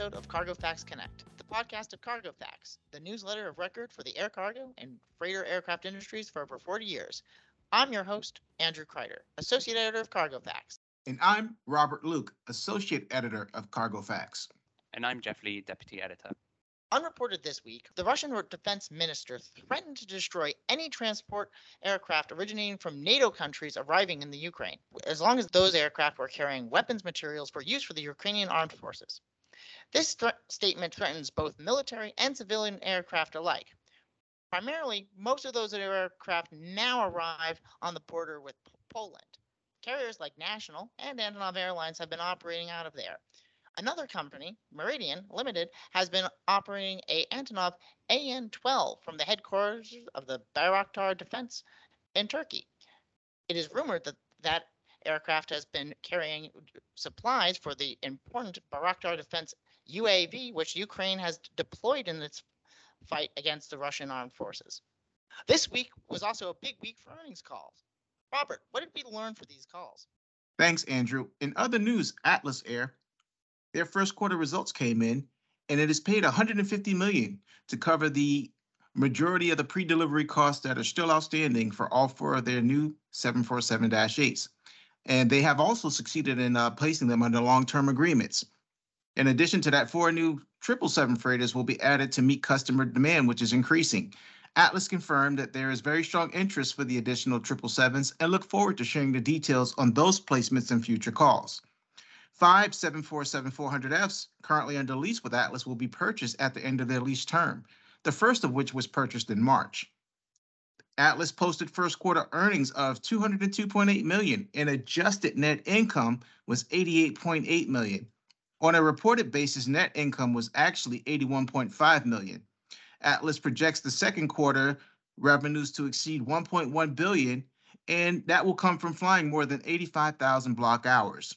episode of Cargo Facts Connect, the podcast of Cargo Facts, the newsletter of record for the air cargo and freighter aircraft industries for over 40 years. I'm your host, Andrew Kreider, Associate Editor of Cargo Facts. And I'm Robert Luke, Associate Editor of Cargo Facts. And I'm Jeff Lee, Deputy Editor. Unreported this week, the Russian defense minister threatened to destroy any transport aircraft originating from NATO countries arriving in the Ukraine, as long as those aircraft were carrying weapons materials for use for the Ukrainian armed forces. This th- statement threatens both military and civilian aircraft alike. Primarily, most of those aircraft now arrive on the border with Poland. Carriers like National and Antonov Airlines have been operating out of there. Another company, Meridian Limited, has been operating a Antonov AN-12 from the headquarters of the Bayraktar Defense in Turkey. It is rumored that that aircraft has been carrying supplies for the important Bayraktar Defense UAV, which Ukraine has deployed in its fight against the Russian armed forces. This week was also a big week for earnings calls. Robert, what did we learn for these calls? Thanks, Andrew. In other news, Atlas Air their first quarter results came in, and it has paid 150 million to cover the majority of the pre-delivery costs that are still outstanding for all four of their new 747-8s. And they have also succeeded in uh, placing them under long-term agreements. In addition to that, four new 777 freighters will be added to meet customer demand, which is increasing. Atlas confirmed that there is very strong interest for the additional 777s and look forward to sharing the details on those placements in future calls. Five 747-400Fs currently under lease with Atlas will be purchased at the end of their lease term, the first of which was purchased in March. Atlas posted first quarter earnings of 202.8 million and adjusted net income was 88.8 million. On a reported basis, net income was actually 81.5 million. Atlas projects the second quarter revenues to exceed 1.1 billion, and that will come from flying more than 85,000 block hours.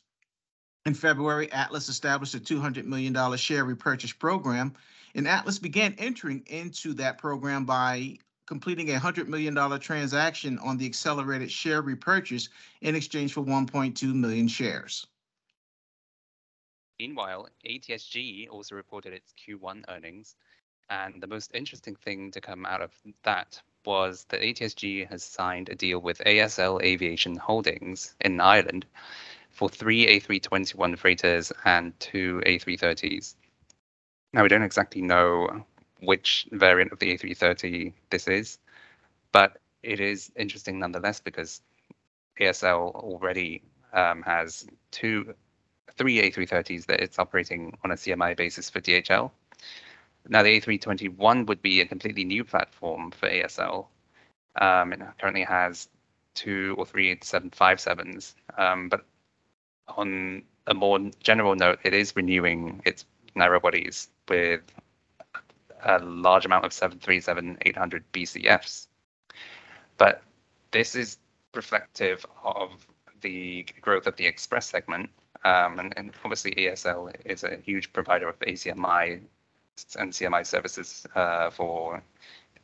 In February, Atlas established a $200 million share repurchase program, and Atlas began entering into that program by completing a $100 million transaction on the accelerated share repurchase in exchange for 1.2 million shares. Meanwhile, ATSG also reported its Q1 earnings, and the most interesting thing to come out of that was that ATSG has signed a deal with ASL Aviation Holdings in Ireland for three A321 freighters and two A330s. Now, we don't exactly know which variant of the A330 this is, but it is interesting nonetheless because ASL already um, has two, three A330s that it's operating on a CMI basis for DHL. Now, the A321 would be a completely new platform for ASL. Um, it currently has two or three 757s, um, but on a more general note, it is renewing its narrow bodies with a large amount of 737-800 BCFs. But this is reflective of the growth of the express segment. Um, and, and, obviously, ASL is a huge provider of ACMI and CMI services uh, for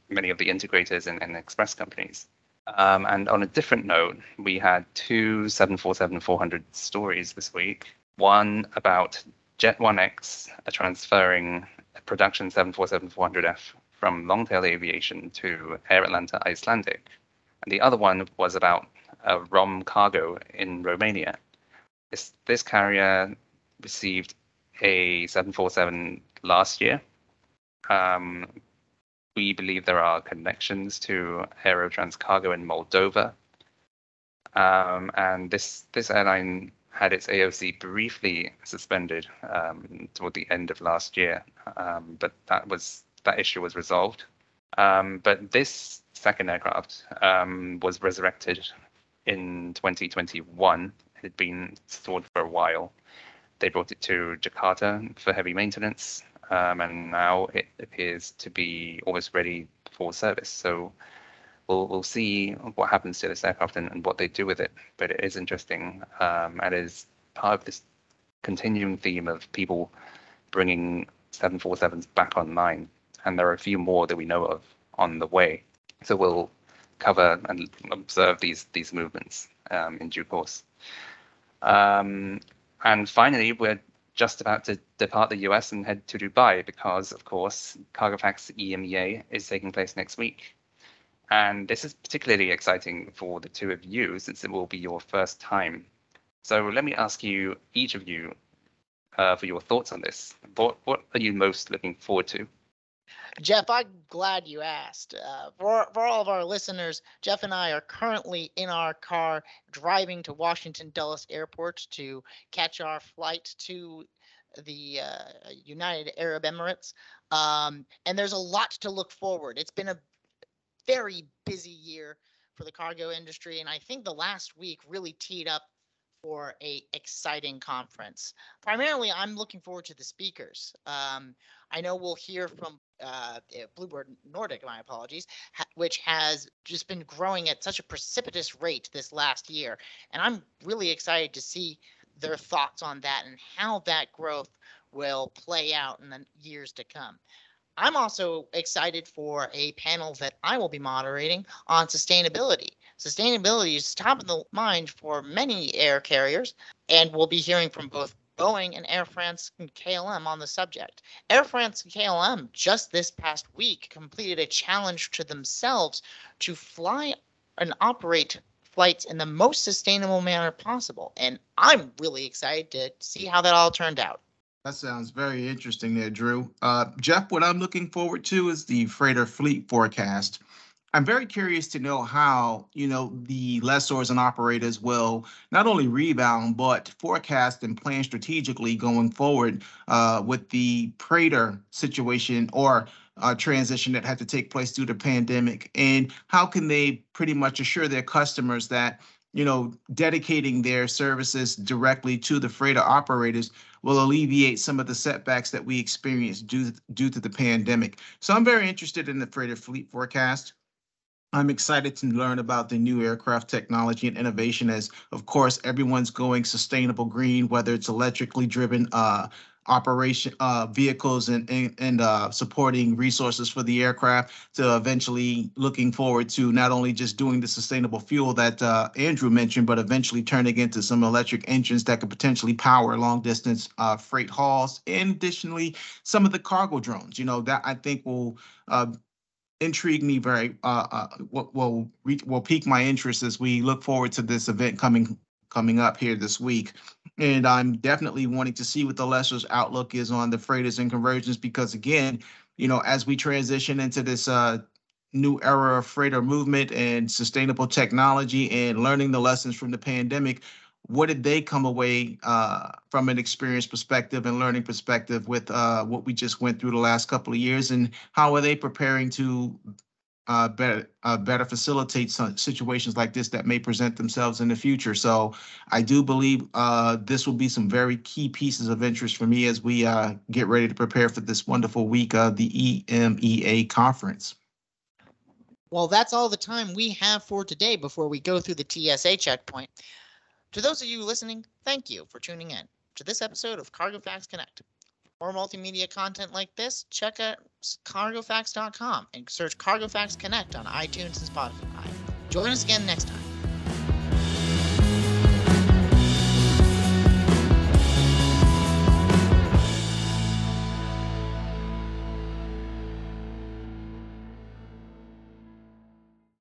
many of the integrators and, and express companies. Um, and on a different note, we had two 747-400 stories this week. One about Jet1X transferring production 747-400F from Longtail Aviation to Air Atlanta Icelandic. And the other one was about a ROM cargo in Romania. This, this carrier received a 747 last year, um, we believe there are connections to Aerotrans Cargo in Moldova. Um, and this this airline had its AOC briefly suspended um, toward the end of last year, um, but that was that issue was resolved. Um, but this second aircraft um, was resurrected in 2021. It had been stored for a while. They brought it to Jakarta for heavy maintenance, um, and now it appears to be almost ready for service. So we'll we'll see what happens to this aircraft and, and what they do with it. But it is interesting, um, and is part of this continuing theme of people bringing 747s back online, and there are a few more that we know of on the way. So we'll cover and observe these these movements um, in due course. Um, and finally, we're just about to depart the US and head to Dubai because, of course, CargoFacts EMEA is taking place next week. And this is particularly exciting for the two of you since it will be your first time. So let me ask you, each of you, uh, for your thoughts on this. What, what are you most looking forward to? Jeff, I'm glad you asked. Uh, for, for all of our listeners, Jeff and I are currently in our car driving to Washington Dulles Airport to catch our flight to the uh, United Arab Emirates. Um, and there's a lot to look forward. It's been a very busy year for the cargo industry, and I think the last week really teed up for a exciting conference. Primarily, I'm looking forward to the speakers. Um, I know we'll hear from uh, eh, Bluebird Nordic, my apologies, which has just been growing at such a precipitous rate this last year. And I'm really excited to see their thoughts on that and how that growth will play out in the years to come. I'm also excited for a panel that I will be moderating on sustainability. Sustainability is top of the mind for many air carriers, and we'll be hearing from both Boeing and Air France and KLM on the subject. Air France and KLM just this past week completed a challenge to themselves to fly and operate flights in the most sustainable manner possible. And I'm really excited to see how that all turned out. That sounds very interesting there, Drew. Uh, Jeff, what I'm looking forward to is the freighter fleet forecast. I'm very curious to know how, you know, the lessors and operators will not only rebound, but forecast and plan strategically going forward uh, with the preighter situation or uh, transition that had to take place due to pandemic. And how can they pretty much assure their customers that, you know, dedicating their services directly to the freighter operators will alleviate some of the setbacks that we experienced due, due to the pandemic. So I'm very interested in the freighter fleet forecast. I'm excited to learn about the new aircraft technology and innovation as, of course, everyone's going sustainable green, whether it's electrically driven uh, operation uh, vehicles and, and, and uh, supporting resources for the aircraft to eventually looking forward to not only just doing the sustainable fuel that uh, Andrew mentioned, but eventually turning into some electric engines that could potentially power long distance uh, freight hauls. And additionally, some of the cargo drones, you know, that I think will uh, intrigue me very uh, uh will will, will pique my interest as we look forward to this event coming coming up here this week. And I'm definitely wanting to see what the lessor's outlook is on the freighters and conversions because again, you know, as we transition into this uh new era of freighter movement and sustainable technology and learning the lessons from the pandemic, what did they come away uh, from an experience perspective and learning perspective with uh, what we just went through the last couple of years and how are they preparing to uh, better uh, better facilitate some situations like this that may present themselves in the future. So i do believe uh, this will be some very key pieces of interest for me as we uh, get ready to prepare for this wonderful week of the emea conference. Well that's all the time we have for today before we go through the tsa checkpoint. To those of you listening, thank you for tuning in to this episode of CargoFacts Connect. More multimedia content like this, check out cargofacts.com and search CargoFacts Connect on iTunes and Spotify. Join us again next time.